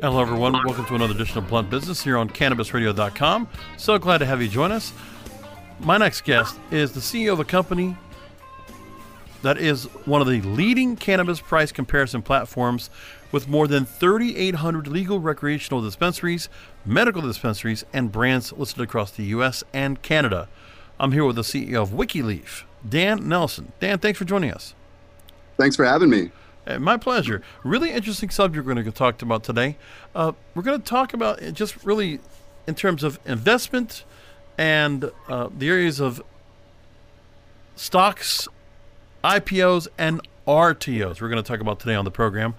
Hello, everyone. Welcome to another edition of Blunt Business here on CannabisRadio.com. So glad to have you join us. My next guest is the CEO of a company that is one of the leading cannabis price comparison platforms with more than 3,800 legal recreational dispensaries, medical dispensaries, and brands listed across the U.S. and Canada. I'm here with the CEO of WikiLeaf, Dan Nelson. Dan, thanks for joining us. Thanks for having me. Uh, my pleasure. Really interesting subject we're going to talk about today. Uh, we're going to talk about just really in terms of investment and uh, the areas of stocks, IPOs, and RTOs. We're going to talk about today on the program.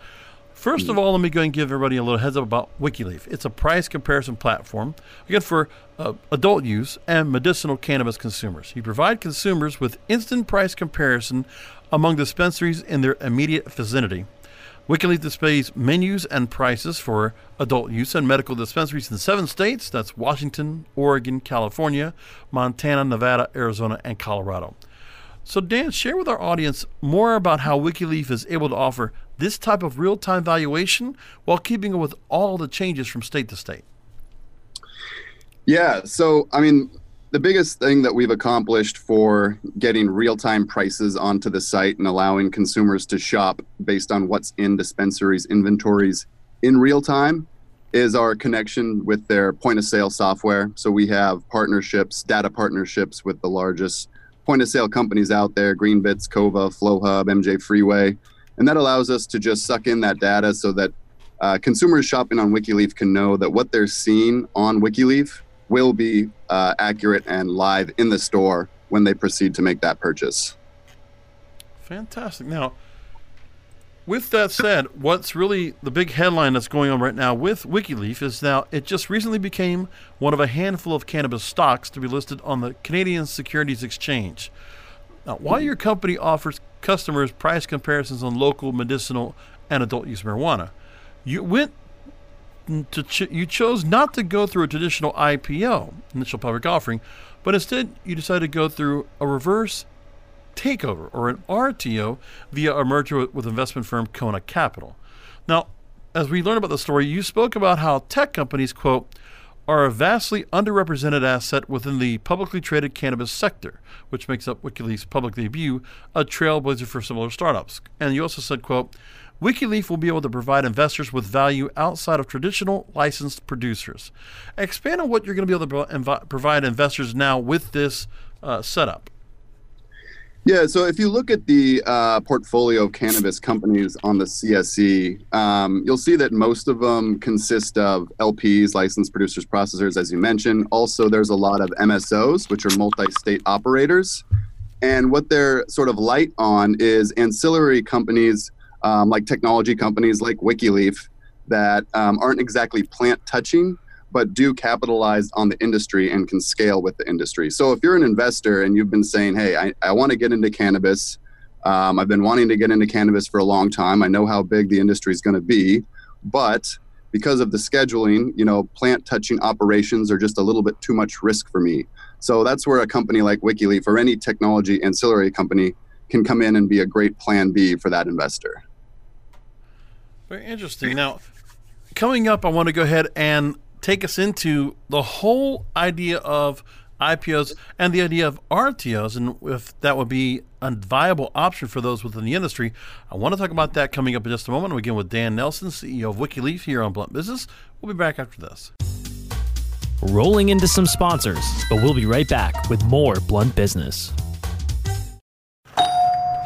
First of all, let me go and give everybody a little heads up about WikiLeaf. It's a price comparison platform, again, for uh, adult use and medicinal cannabis consumers. You provide consumers with instant price comparison among dispensaries in their immediate vicinity. WikiLeaf displays menus and prices for adult use and medical dispensaries in seven states that's Washington, Oregon, California, Montana, Nevada, Arizona, and Colorado. So, Dan, share with our audience more about how WikiLeaf is able to offer this type of real time valuation while keeping it with all the changes from state to state. Yeah. So, I mean, the biggest thing that we've accomplished for getting real-time prices onto the site and allowing consumers to shop based on what's in dispensaries inventories in real time is our connection with their point of sale software. So we have partnerships data partnerships with the largest point of sale companies out there greenbits Cova flowhub mj freeway. And that allows us to just suck in that data so that uh, consumers shopping on wikileaf can know that what they're seeing on wikileaf will be uh, accurate and live in the store when they proceed to make that purchase. Fantastic. Now, with that said, what's really the big headline that's going on right now with WikiLeaf is now it just recently became one of a handful of cannabis stocks to be listed on the Canadian Securities Exchange. Now, while your company offers customers price comparisons on local medicinal and adult use marijuana, you went to ch- you chose not to go through a traditional IPO, initial public offering, but instead you decided to go through a reverse takeover or an RTO via a merger with, with investment firm Kona Capital. Now, as we learn about the story, you spoke about how tech companies, quote, are a vastly underrepresented asset within the publicly traded cannabis sector, which makes up WikiLeaf's public debut, a trailblazer for similar startups. And you also said, quote, WikiLeaf will be able to provide investors with value outside of traditional licensed producers. Expand on what you're going to be able to provide investors now with this uh, setup. Yeah, so if you look at the uh, portfolio of cannabis companies on the CSE, um, you'll see that most of them consist of LPs, licensed producers, processors, as you mentioned. Also, there's a lot of MSOs, which are multi state operators. And what they're sort of light on is ancillary companies um, like technology companies like WikiLeaf that um, aren't exactly plant touching, but do capitalize on the industry and can scale with the industry. So if you're an investor and you've been saying, hey, I, I want to get into cannabis, um, I've been wanting to get into cannabis for a long time, I know how big the industry is going to be, but because of the scheduling, you know, plant touching operations are just a little bit too much risk for me. So that's where a company like WikiLeaf or any technology ancillary company can come in and be a great plan B for that investor. Very interesting. Now, coming up, I want to go ahead and take us into the whole idea of IPOs and the idea of RTOs, and if that would be a viable option for those within the industry. I want to talk about that coming up in just a moment. We begin with Dan Nelson, CEO of WikiLeaf, here on Blunt Business. We'll be back after this. Rolling into some sponsors, but we'll be right back with more Blunt Business.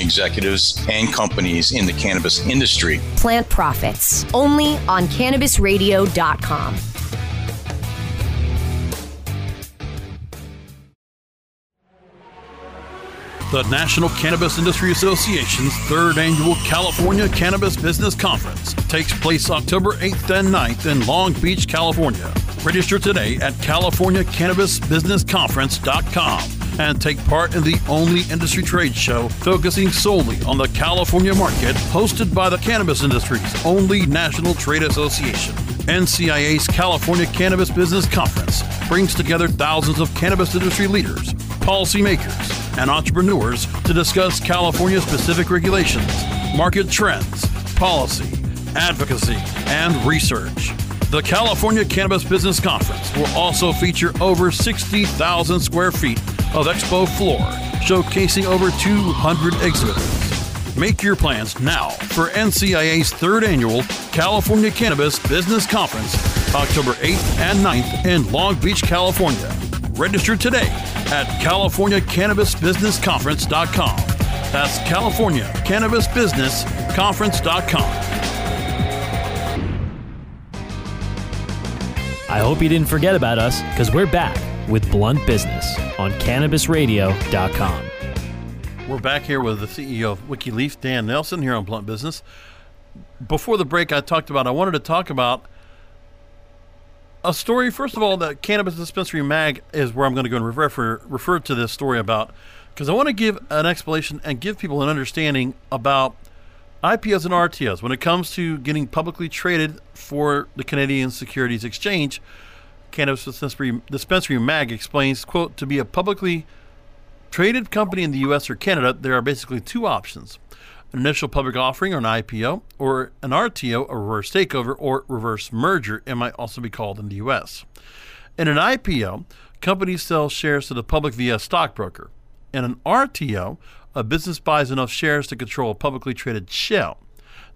executives and companies in the cannabis industry. Plant Profits, only on cannabisradio.com. The National Cannabis Industry Association's third annual California Cannabis Business Conference takes place October 8th and 9th in Long Beach, California. Register today at CaliforniaCannabisBusinessConference.com and take part in the only industry trade show focusing solely on the California market, hosted by the cannabis industry's only national trade association. NCIA's California Cannabis Business Conference brings together thousands of cannabis industry leaders, policymakers, and entrepreneurs to discuss California specific regulations, market trends, policy, advocacy, and research. The California Cannabis Business Conference will also feature over 60,000 square feet of expo floor, showcasing over 200 exhibitors. Make your plans now for NCIA's third annual California Cannabis Business Conference, October 8th and 9th in Long Beach, California. Register today at CaliforniaCannabisBusinessConference.com. That's CaliforniaCannabisBusinessConference.com. I hope you didn't forget about us because we're back with Blunt Business on CannabisRadio.com. We're back here with the CEO of WikiLeaf, Dan Nelson, here on Blunt Business. Before the break, I talked about, I wanted to talk about a story. First of all, that Cannabis Dispensary Mag is where I'm going to go and refer, refer to this story about, because I want to give an explanation and give people an understanding about IPOs and RTOs when it comes to getting publicly traded for the Canadian Securities Exchange. Cannabis Dispensary, Dispensary Mag explains, quote, to be a publicly traded company in the U.S. or Canada, there are basically two options. An initial public offering or an IPO, or an RTO, a reverse takeover, or reverse merger, it might also be called in the U.S. In an IPO, companies sell shares to the public via a stockbroker. In an RTO, a business buys enough shares to control a publicly traded shell,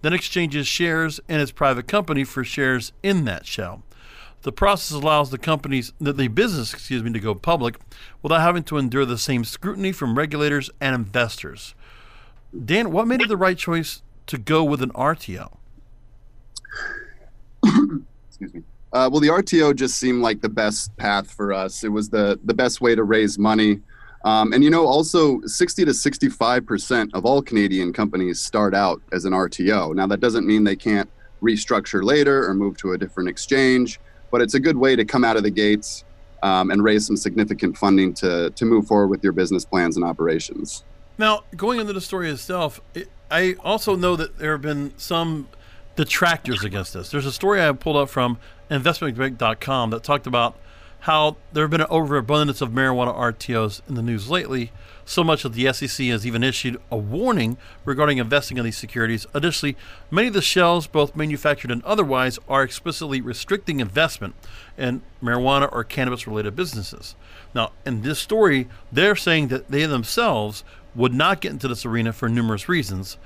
then exchanges shares in its private company for shares in that shell. The process allows the companies, the, business, excuse me, to go public without having to endure the same scrutiny from regulators and investors. Dan, what made it the right choice to go with an RTO? Excuse me. Uh, well, the RTO just seemed like the best path for us. It was the the best way to raise money. Um, and you know, also 60 to 65 percent of all Canadian companies start out as an RTO. Now, that doesn't mean they can't restructure later or move to a different exchange, but it's a good way to come out of the gates um, and raise some significant funding to to move forward with your business plans and operations. Now, going into the story itself, it, I also know that there have been some detractors against this. There's a story I pulled up from investmentbank.com that talked about how there have been an overabundance of marijuana RTOs in the news lately, so much that the SEC has even issued a warning regarding investing in these securities. Additionally, many of the shells, both manufactured and otherwise, are explicitly restricting investment in marijuana or cannabis related businesses. Now, in this story, they're saying that they themselves would not get into this arena for numerous reasons.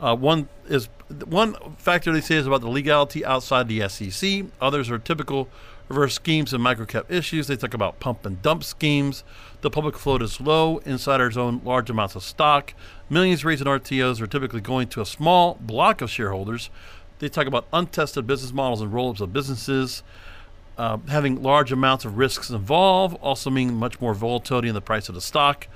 Uh, one is one factor they say is about the legality outside the SEC. Others are typical reverse schemes and microcap issues. They talk about pump and dump schemes. The public float is low. Insiders own large amounts of stock. Millions raised in RTOs are typically going to a small block of shareholders. They talk about untested business models and roll ups of businesses. Uh, having large amounts of risks involved also mean much more volatility in the price of the stock.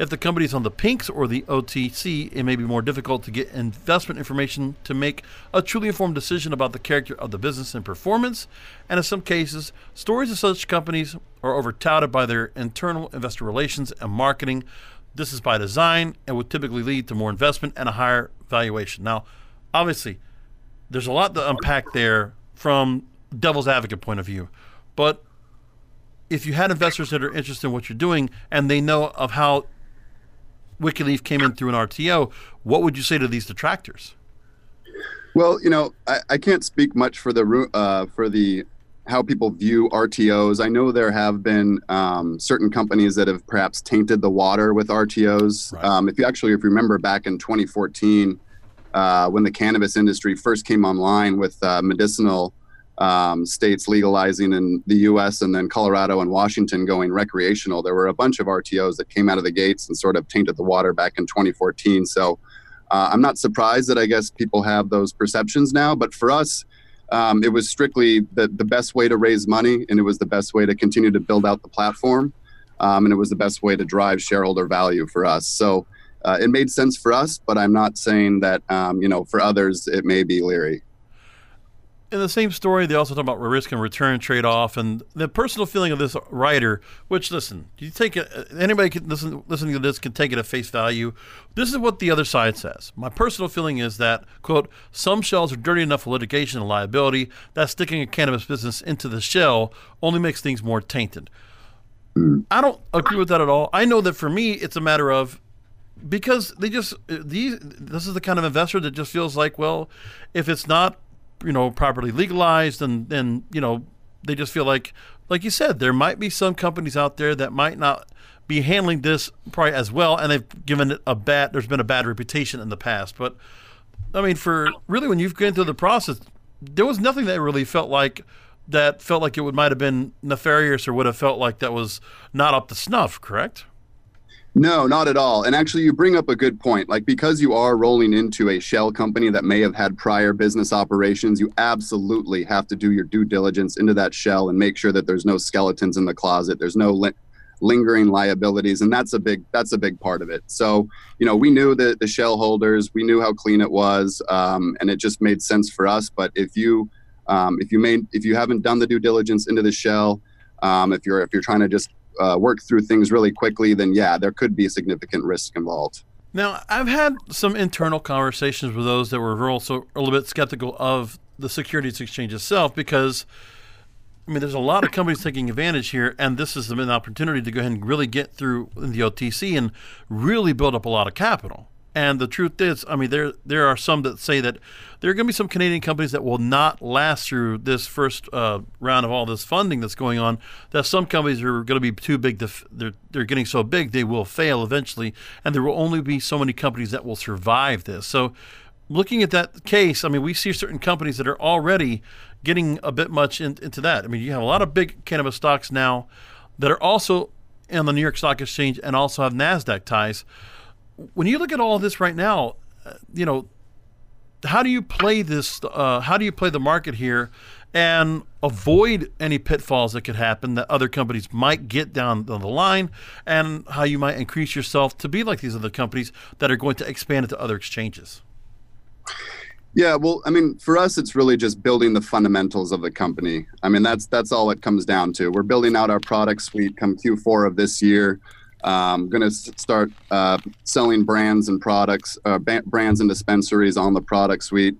If the company is on the pinks or the OTC, it may be more difficult to get investment information to make a truly informed decision about the character of the business and performance. And in some cases, stories of such companies are over touted by their internal investor relations and marketing. This is by design and would typically lead to more investment and a higher valuation. Now, obviously, there's a lot to unpack there from devil's advocate point of view, but if you had investors that are interested in what you're doing and they know of how WikiLeaf came in through an RTO, what would you say to these detractors? Well, you know, I, I can't speak much for the uh, for the how people view RTOs. I know there have been um, certain companies that have perhaps tainted the water with RTOs. Right. Um, if you actually, if you remember back in 2014, uh, when the cannabis industry first came online with uh, medicinal um, states legalizing in the U.S. and then Colorado and Washington going recreational. There were a bunch of RTOs that came out of the gates and sort of tainted the water back in 2014. So uh, I'm not surprised that I guess people have those perceptions now. But for us, um, it was strictly the, the best way to raise money, and it was the best way to continue to build out the platform, um, and it was the best way to drive shareholder value for us. So. Uh, it made sense for us, but I'm not saying that um, you know for others it may be leery in the same story, they also talk about risk and return trade off and the personal feeling of this writer. Which, listen, you take it. Uh, anybody can listen, listening to this can take it at face value. This is what the other side says. My personal feeling is that quote some shells are dirty enough for litigation and liability that sticking a cannabis business into the shell only makes things more tainted. I don't agree with that at all. I know that for me, it's a matter of because they just uh, these. This is the kind of investor that just feels like, well, if it's not you know properly legalized and then you know they just feel like like you said there might be some companies out there that might not be handling this probably as well and they've given it a bad there's been a bad reputation in the past. But i mean for really when you've gone through the process there was nothing that really felt like that felt like it would might have been nefarious or would have felt like that was not up to snuff correct no, not at all. And actually, you bring up a good point. Like, because you are rolling into a shell company that may have had prior business operations, you absolutely have to do your due diligence into that shell and make sure that there's no skeletons in the closet. There's no li- lingering liabilities, and that's a big that's a big part of it. So, you know, we knew that the shell holders, we knew how clean it was, um, and it just made sense for us. But if you um, if you made if you haven't done the due diligence into the shell, um, if you're if you're trying to just uh, work through things really quickly, then yeah, there could be significant risk involved. Now, I've had some internal conversations with those that were also a little bit skeptical of the Securities Exchange itself because, I mean, there's a lot of companies taking advantage here, and this is an opportunity to go ahead and really get through the OTC and really build up a lot of capital. And the truth is, I mean, there there are some that say that there are going to be some Canadian companies that will not last through this first uh, round of all this funding that's going on. That some companies are going to be too big. To f- they're they're getting so big they will fail eventually, and there will only be so many companies that will survive this. So, looking at that case, I mean, we see certain companies that are already getting a bit much in, into that. I mean, you have a lot of big cannabis stocks now that are also on the New York Stock Exchange and also have Nasdaq ties when you look at all this right now, uh, you know, how do you play this? Uh, how do you play the market here, and avoid any pitfalls that could happen that other companies might get down the line, and how you might increase yourself to be like these other companies that are going to expand into other exchanges? Yeah, well, I mean, for us, it's really just building the fundamentals of the company. I mean, that's that's all it comes down to. We're building out our product suite come Q4 of this year. Um, going to start uh, selling brands and products, uh, ba- brands and dispensaries on the product suite,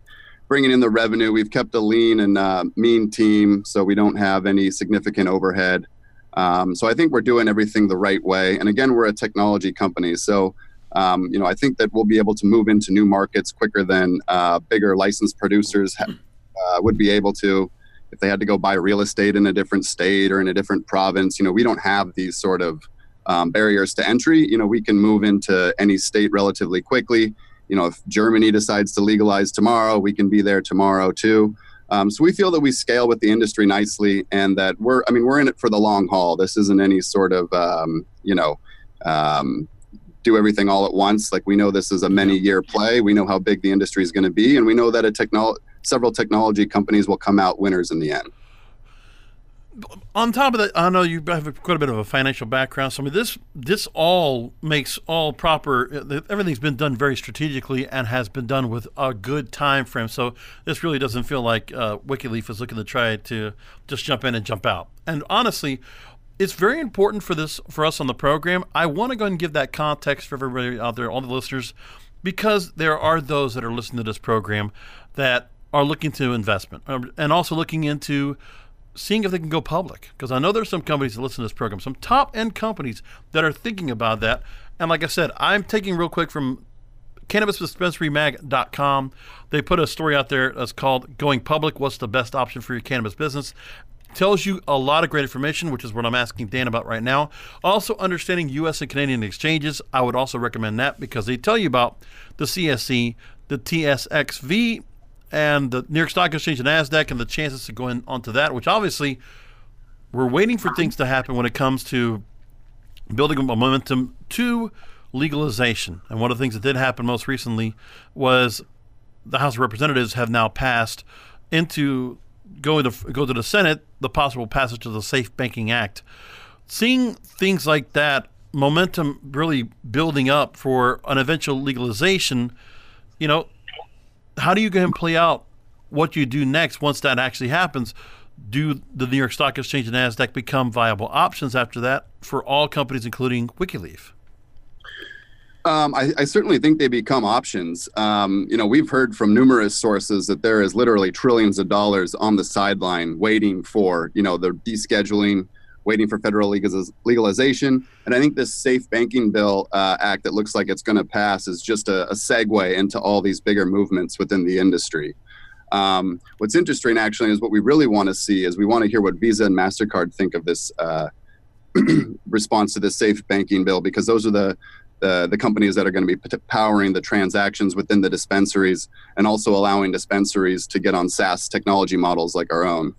bringing in the revenue. We've kept a lean and uh, mean team, so we don't have any significant overhead. Um, so I think we're doing everything the right way. And again, we're a technology company, so um, you know I think that we'll be able to move into new markets quicker than uh, bigger licensed producers ha- uh, would be able to if they had to go buy real estate in a different state or in a different province. You know, we don't have these sort of um, barriers to entry, you know, we can move into any state relatively quickly. you know, if Germany decides to legalize tomorrow, we can be there tomorrow too. Um, so we feel that we scale with the industry nicely, and that we're, I mean, we're in it for the long haul. This isn't any sort of, um, you know, um, do everything all at once. Like we know this is a many-year play. We know how big the industry is going to be, and we know that a technol- several technology companies will come out winners in the end on top of that, I know you have quite a bit of a financial background. So I mean, this this all makes all proper. Everything's been done very strategically and has been done with a good time frame. So this really doesn't feel like uh, WikiLeaf is looking to try to just jump in and jump out. And honestly, it's very important for this for us on the program. I want to go and give that context for everybody out there, all the listeners, because there are those that are listening to this program that are looking to investment um, and also looking into seeing if they can go public. Because I know there's some companies that listen to this program, some top end companies that are thinking about that. And like I said, I'm taking real quick from cannabisdispensarymag.com. They put a story out there that's called Going Public What's the Best Option for Your Cannabis Business? Tells you a lot of great information, which is what I'm asking Dan about right now. Also, understanding U.S. and Canadian exchanges, I would also recommend that because they tell you about the CSE, the TSXV, and the New York Stock Exchange and Nasdaq and the chances of going onto that, which obviously we're waiting for things to happen when it comes to building a momentum to legalization. And one of the things that did happen most recently was the House of Representatives have now passed into going to go to the Senate the possible passage of the Safe Banking Act. Seeing things like that, momentum really building up for an eventual legalization, you know, how do you go and play out what you do next once that actually happens? Do the New York Stock Exchange and NASDAQ become viable options after that for all companies, including WikiLeaf? Um, I, I, certainly think they become options. Um, you know, we've heard from numerous sources that there is literally trillions of dollars on the sideline waiting for, you know, the descheduling, waiting for federal legalization. And I think this Safe Banking Bill uh, Act that looks like it's going to pass is just a, a, segue into all these bigger movements within the industry. Um, what's interesting, actually, is what we really want to see is we want to hear what Visa and Mastercard think of this uh, response to the Safe Banking Bill because those are the the, the companies that are going to be powering the transactions within the dispensaries and also allowing dispensaries to get on SaaS technology models like our own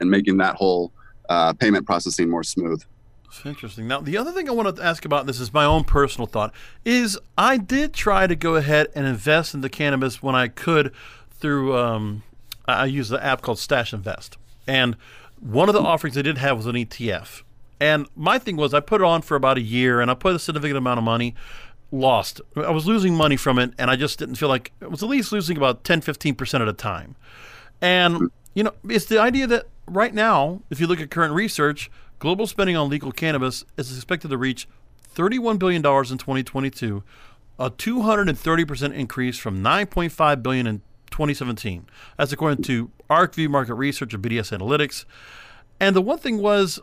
and making that whole uh, payment processing more smooth. Interesting. Now, the other thing I want to ask about this is my own personal thought is I did try to go ahead and invest in the cannabis when I could through um, I use the app called Stash Invest, and one of the offerings they did have was an ETF. And my thing was I put it on for about a year, and I put a significant amount of money, lost. I was losing money from it, and I just didn't feel like it was at least losing about 10, 15 percent at a time. And you know, it's the idea that right now, if you look at current research, global spending on legal cannabis is expected to reach $31 billion in 2022, a 230% increase from 9.5 billion in 2017. That's according to ArcView Market Research and BDS Analytics. And the one thing was,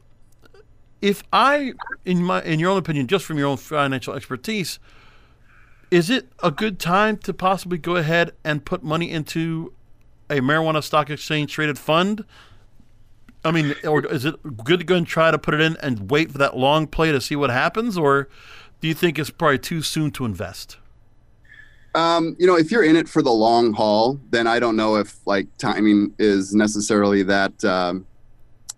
if I, in my, in your own opinion, just from your own financial expertise, is it a good time to possibly go ahead and put money into a marijuana stock exchange traded fund? I mean, or is it good to go and try to put it in and wait for that long play to see what happens, or do you think it's probably too soon to invest? Um, you know, if you're in it for the long haul, then I don't know if like timing is necessarily that um,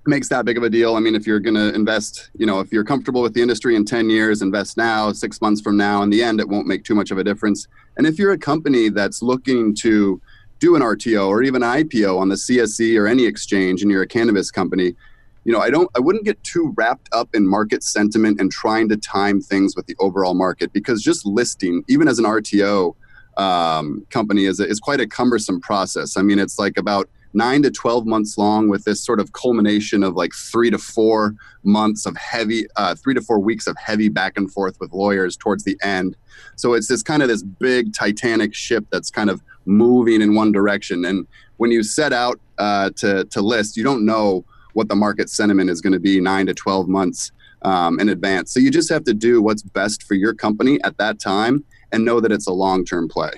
makes that big of a deal. I mean, if you're going to invest, you know, if you're comfortable with the industry in 10 years, invest now, six months from now. In the end, it won't make too much of a difference. And if you're a company that's looking to do an RTO or even an IPO on the CSE or any exchange and you're a cannabis company, you know, I don't I wouldn't get too wrapped up in market sentiment and trying to time things with the overall market because just listing, even as an RTO um, company, is, is quite a cumbersome process. I mean, it's like about nine to 12 months long with this sort of culmination of like three to four months of heavy, uh, three to four weeks of heavy back and forth with lawyers towards the end. So it's this kind of this big Titanic ship that's kind of moving in one direction. And when you set out uh, to, to list, you don't know what the market sentiment is going to be nine to 12 months um, in advance. So you just have to do what's best for your company at that time and know that it's a long term play.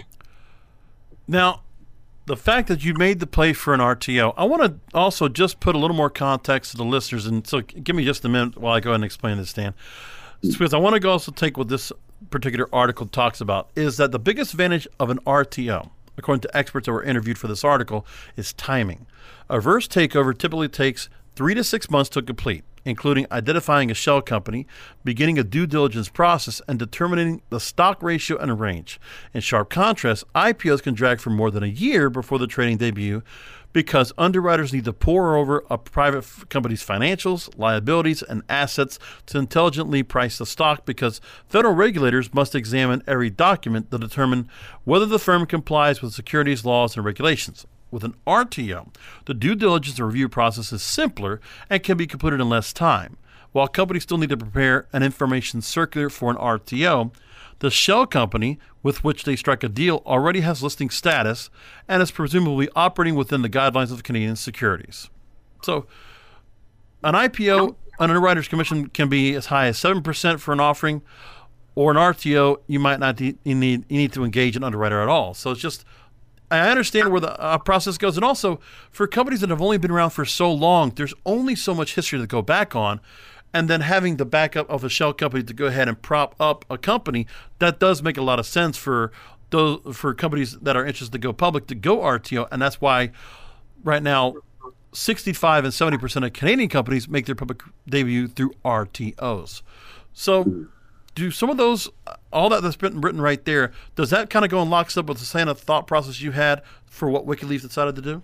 Now, the fact that you made the play for an RTO, I want to also just put a little more context to the listeners. And so give me just a minute while I go ahead and explain this, Dan. Because I want to also take what this particular article talks about is that the biggest advantage of an RTO, according to experts that were interviewed for this article, is timing. A reverse takeover typically takes three to six months to complete, including identifying a shell company, beginning a due diligence process, and determining the stock ratio and range. In sharp contrast, IPOs can drag for more than a year before the trading debut because underwriters need to pore over a private company's financials, liabilities, and assets to intelligently price the stock because federal regulators must examine every document to determine whether the firm complies with securities laws and regulations. With an RTO, the due diligence and review process is simpler and can be completed in less time. While companies still need to prepare an information circular for an RTO, the shell company with which they strike a deal already has listing status and is presumably operating within the guidelines of Canadian securities. So, an IPO, an underwriter's commission can be as high as 7% for an offering, or an RTO, you might not need, you need to engage an underwriter at all. So, it's just I understand where the uh, process goes, and also for companies that have only been around for so long, there's only so much history to go back on, and then having the backup of a shell company to go ahead and prop up a company that does make a lot of sense for those for companies that are interested to go public to go RTO, and that's why right now. 65 and 70 percent of Canadian companies make their public debut through RTOs. So, do some of those, all that that's been written right there, does that kind of go in lockstep with the same thought process you had for what WikiLeaf decided to do?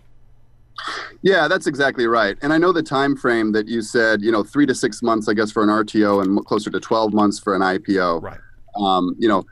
Yeah, that's exactly right. And I know the time frame that you said, you know, three to six months, I guess, for an RTO and closer to 12 months for an IPO. Right. Um, you know,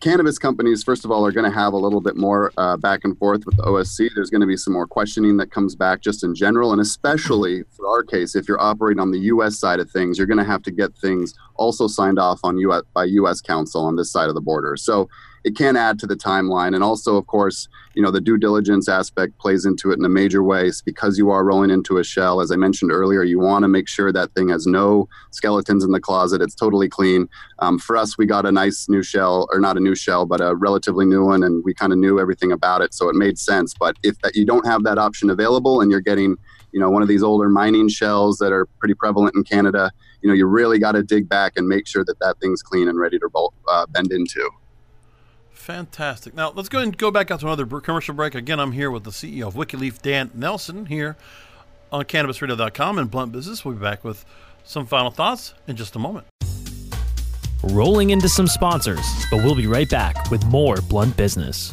cannabis companies, first of all, are going to have a little bit more uh, back and forth with the OSC. There's going to be some more questioning that comes back just in general. And especially for our case, if you're operating on the U.S. side of things, you're going to have to get things also signed off on US, by U.S. counsel on this side of the border. So it can add to the timeline. And also, of course, you know, the due diligence aspect plays into it in a major way it's because you are rolling into a shell. As I mentioned earlier, you want to make sure that thing has no skeletons in the closet. It's totally clean. Um, for us, we got a nice new shell, or not a new shell, but a relatively new one, and we kind of knew everything about it, so it made sense. But if that you don't have that option available, and you're getting you know one of these older mining shells that are pretty prevalent in Canada, you know you really got to dig back and make sure that that thing's clean and ready to uh, bend into. Fantastic. Now let's go and go back out to another commercial break. Again, I'm here with the CEO of WikiLeaf, Dan Nelson, here on CannabisRadio.com and Blunt Business. We'll be back with some final thoughts in just a moment. Rolling into some sponsors, but we'll be right back with more Blunt Business.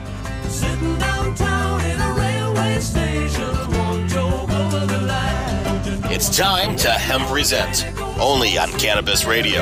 It's time to Hemp Present, only on Cannabis Radio.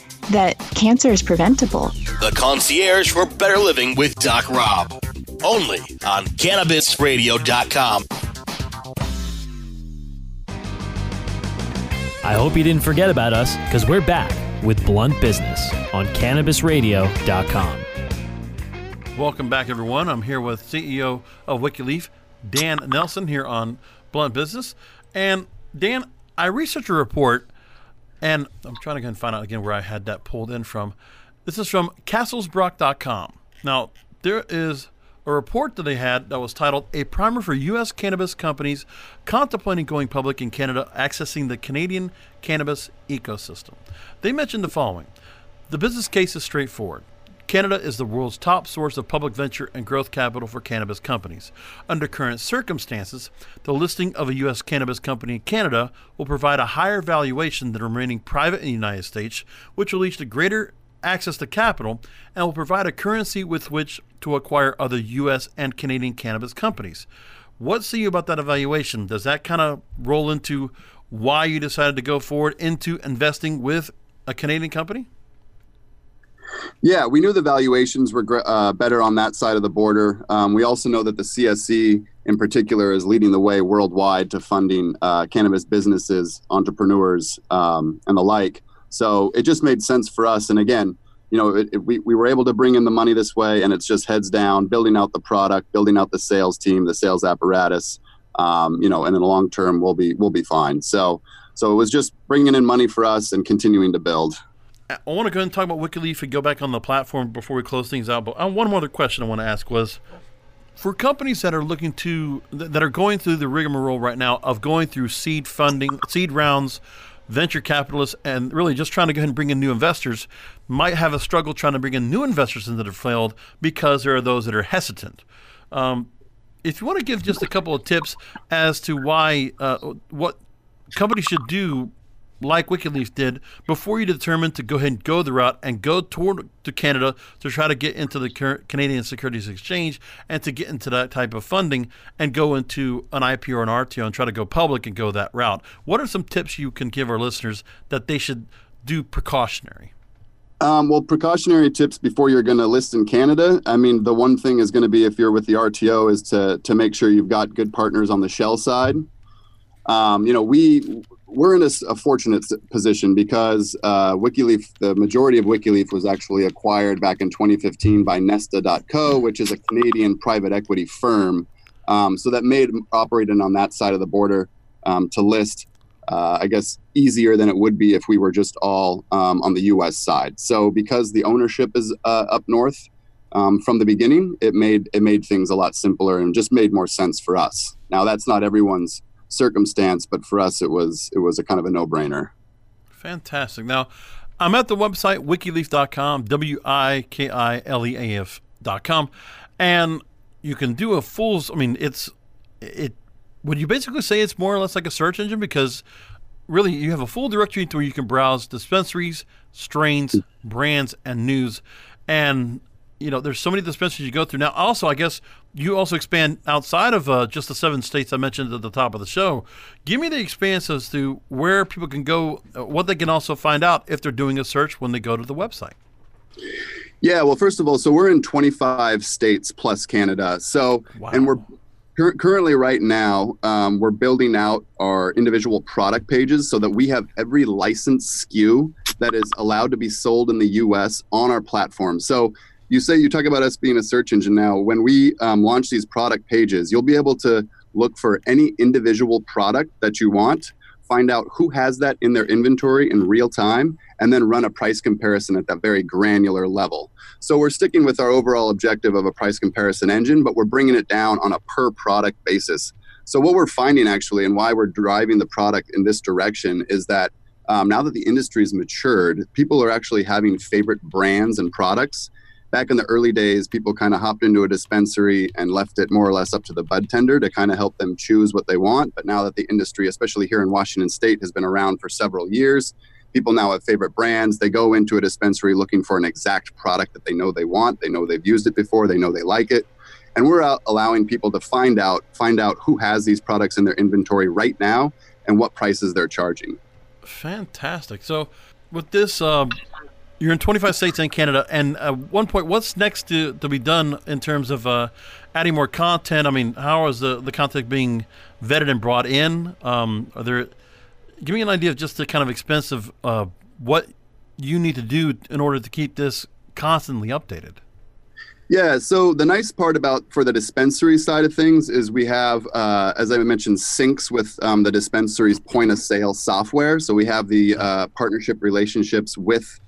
that cancer is preventable. the concierge for better living with Doc Rob. Only on CannabisRadio.com. I hope you didn't forget about us because we're back with Blunt Business on CannabisRadio.com. Welcome back, everyone. I'm here with CEO of WikiLeaf, Dan Nelson, here on Blunt Business. And Dan, I researched a report, and I'm trying to find out again where I had that pulled in from. This is from CasselsBrock.com. Now, there is a report that they had that was titled A Primer for U.S. Cannabis Companies Contemplating Going Public in Canada, Accessing the Canadian Cannabis Ecosystem. They mentioned the following The business case is straightforward. Canada is the world's top source of public venture and growth capital for cannabis companies. Under current circumstances, the listing of a U.S. cannabis company in Canada will provide a higher valuation than remaining private in the United States, which will lead to greater access to capital and will provide a currency with which to acquire other U.S. and Canadian cannabis companies. What say you about that evaluation? Does that kind of roll into why you decided to go forward into investing with a Canadian company? Yeah, we knew the valuations were uh, better on that side of the border. Um, we also know that the CSE, in particular, is leading the way worldwide to funding uh, cannabis businesses, entrepreneurs, um, and the like. So it just made sense for us. And again, you know, it, it, we, we were able to bring in the money this way, and it's just heads down, building out the product, building out the sales team, the sales apparatus. Um, you know, and in the long term, we'll be we'll be fine. So so it was just bringing in money for us and continuing to build. I want to go ahead and talk about WikiLeaf and go back on the platform before we close things out. But uh, one more other question I want to ask was for companies that are looking to that are going through the rigmarole right now of going through seed funding, seed rounds, venture capitalists, and really just trying to go ahead and bring in new investors, might have a struggle trying to bring in new investors into the field because there are those that are hesitant. Um, if you want to give just a couple of tips as to why uh, what companies should do like WikiLeaf did before you determine to go ahead and go the route and go toward to Canada to try to get into the Canadian Securities Exchange and to get into that type of funding and go into an IPO or an RTO and try to go public and go that route. What are some tips you can give our listeners that they should do precautionary? Um, well, precautionary tips before you're going to list in Canada. I mean, the one thing is going to be if you're with the RTO is to to make sure you've got good partners on the shell side. Um, you know, we we're in a fortunate position because uh, WikiLeaf, the majority of WikiLeaf was actually acquired back in 2015 by Nesta.co, which is a Canadian private equity firm. Um, so that made operating on that side of the border um, to list, uh, I guess, easier than it would be if we were just all um, on the U.S. side. So because the ownership is uh, up north um, from the beginning, it made it made things a lot simpler and just made more sense for us. Now that's not everyone's circumstance, but for us, it was it was a kind of a no brainer. Fantastic. Now, I'm at the website wikileaf.com, W I K I L E A F.com, and you can do a full. I mean, it's it. Would you basically say it's more or less like a search engine because really you have a full directory where you can browse dispensaries, strains, hmm. brands, and news, and you know there's so many dispensaries you go through now. Also, I guess you also expand outside of uh, just the seven states I mentioned at the top of the show. Give me the expanse as to where people can go, uh, what they can also find out if they're doing a search when they go to the website. Yeah, well, first of all, so we're in 25 states plus Canada. So, and we're cur- currently right now um, we're building out our individual product pages so that we have every licensed SKU that is allowed to be sold in the U.S. on our platform. So. You say you talk about us being a search engine now. When we um, launch these product pages, you'll be able to look for any individual product that you want, find out who has that in their inventory in real time, and then run a price comparison at that very granular level. So we're sticking with our overall objective of a price comparison engine, but we're bringing it down on a per product basis. So what we're finding actually, and why we're driving the product in this direction, is that um, now that the industry industry's matured, people are actually having favorite brands and products. Back in the early days, people kind of hopped into a dispensary and left it more or less up to the bud tender to kind of help them choose what they want. But now that the industry, especially here in Washington State, has been around for several years, people now have favorite brands. They go into a dispensary looking for an exact product that they know they want. They know they've used it before. They know they like it. And we're out allowing people to find out find out who has these products in their inventory right now and what prices they're charging. Fantastic. So, with this, um, You're in 25 states and Canada. And at one point, what's next to, to be done in terms of uh, adding more content? I mean, how is the, the content being vetted and brought in? Um, are there? Give me an idea of just the kind of expense of uh, what you need to do in order to keep this constantly updated. Yeah. So the nice part about for the dispensary side of things is we have, uh, as I mentioned, syncs with um, the dispensary's point of sale software. So we have the uh, partnership relationships with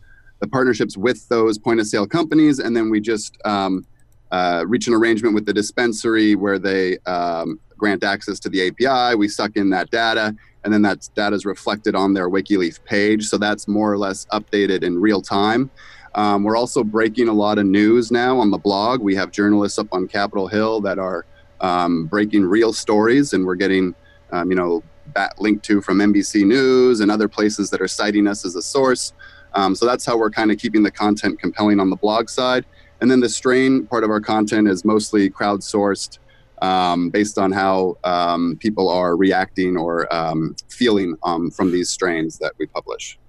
the partnerships with those point of sale companies, and then we just um, uh, reach an arrangement with the dispensary where they um, grant access to the API. We suck in that data, and then that data is reflected on their WikiLeaf page. So that's more or less updated in real time. Um, we're also breaking a lot of news now on the blog. We have journalists up on Capitol Hill that are um, breaking real stories, and we're getting, um, you know, that linked to from NBC News and other places that are citing us as a source. Um, so that's how we're kind of keeping the content compelling on the blog side. And then the strain part of our content is mostly crowdsourced um, based on how um, people are reacting or um, feeling um, from these strains that we publish.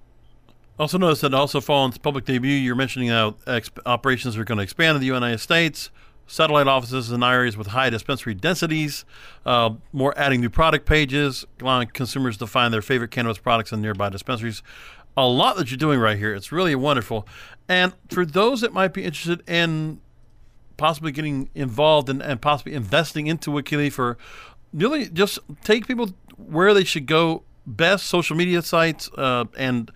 Also notice that also following public debut, you're mentioning how exp- operations are going to expand in the United States, satellite offices in areas with high dispensary densities, uh, more adding new product pages, allowing consumers to find their favorite cannabis products in nearby dispensaries. A lot that you're doing right here. It's really wonderful. And for those that might be interested in possibly getting involved and, and possibly investing into WikiLeaf or really just take people where they should go best social media sites uh, and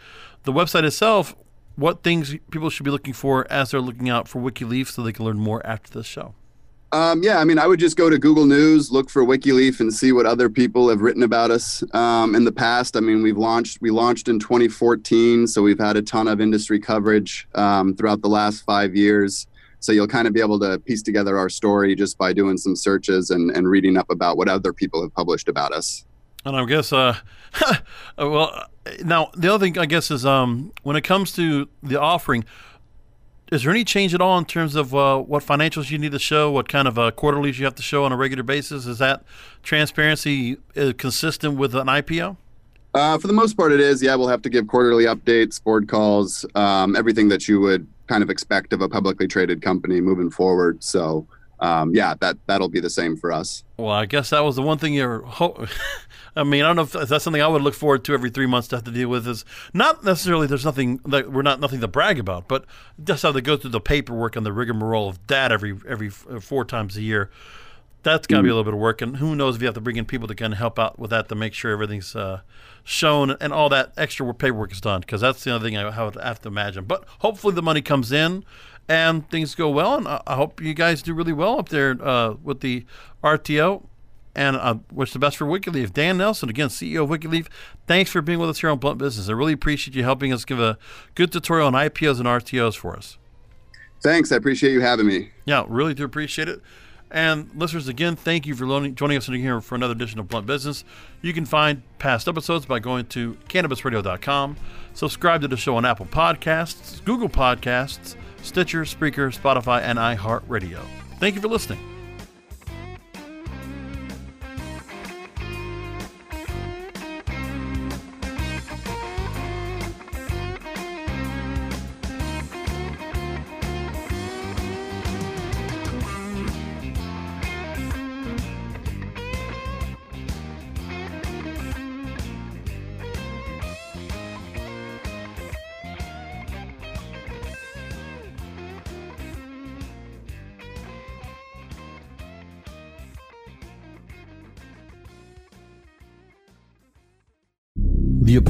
the website itself what things people should be looking for as they're looking out for WikiLeaf so they can learn more after this show. Um, yeah, I mean, I would just go to Google News, look for WikiLeaf, and see what other people have written about us um, in the past. I mean, we've launched we launched in 2014, so we've had a ton of industry coverage um, throughout the last five years. So you'll kind of be able to piece together our story just by doing some searches and, and reading up about what other people have published about us. And I guess, uh, well, now the other thing I guess is um, when it comes to the offering, is there any change at all in terms of uh, what financials you need to show, what kind of uh, quarterlies you have to show on a regular basis? Is that transparency uh, consistent with an IPO? Uh, for the most part, it is. Yeah, we'll have to give quarterly updates, board calls, um, everything that you would kind of expect of a publicly traded company moving forward. So, um, yeah, that that'll be the same for us. Well, I guess that was the one thing you're. Ho- I mean, I don't know if that's something I would look forward to every three months to have to deal with. Is not necessarily there's nothing that we're not nothing to brag about, but just how they go through the paperwork and the rigmarole of that every every four times a year. That's got to be a little bit of work, and who knows if you have to bring in people to kind of help out with that to make sure everything's uh, shown and all that extra paperwork is done. Because that's the other thing I would have to imagine. But hopefully the money comes in and things go well, and I, I hope you guys do really well up there uh, with the RTO and uh, wish the best for WikiLeaf. Dan Nelson, again, CEO of WikiLeaf, thanks for being with us here on Blunt Business. I really appreciate you helping us give a good tutorial on IPOs and RTOs for us. Thanks. I appreciate you having me. Yeah, really do appreciate it. And listeners, again, thank you for joining us in here for another edition of Blunt Business. You can find past episodes by going to cannabisradio.com. Subscribe to the show on Apple Podcasts, Google Podcasts, Stitcher, Spreaker, Spotify, and iHeartRadio. Thank you for listening.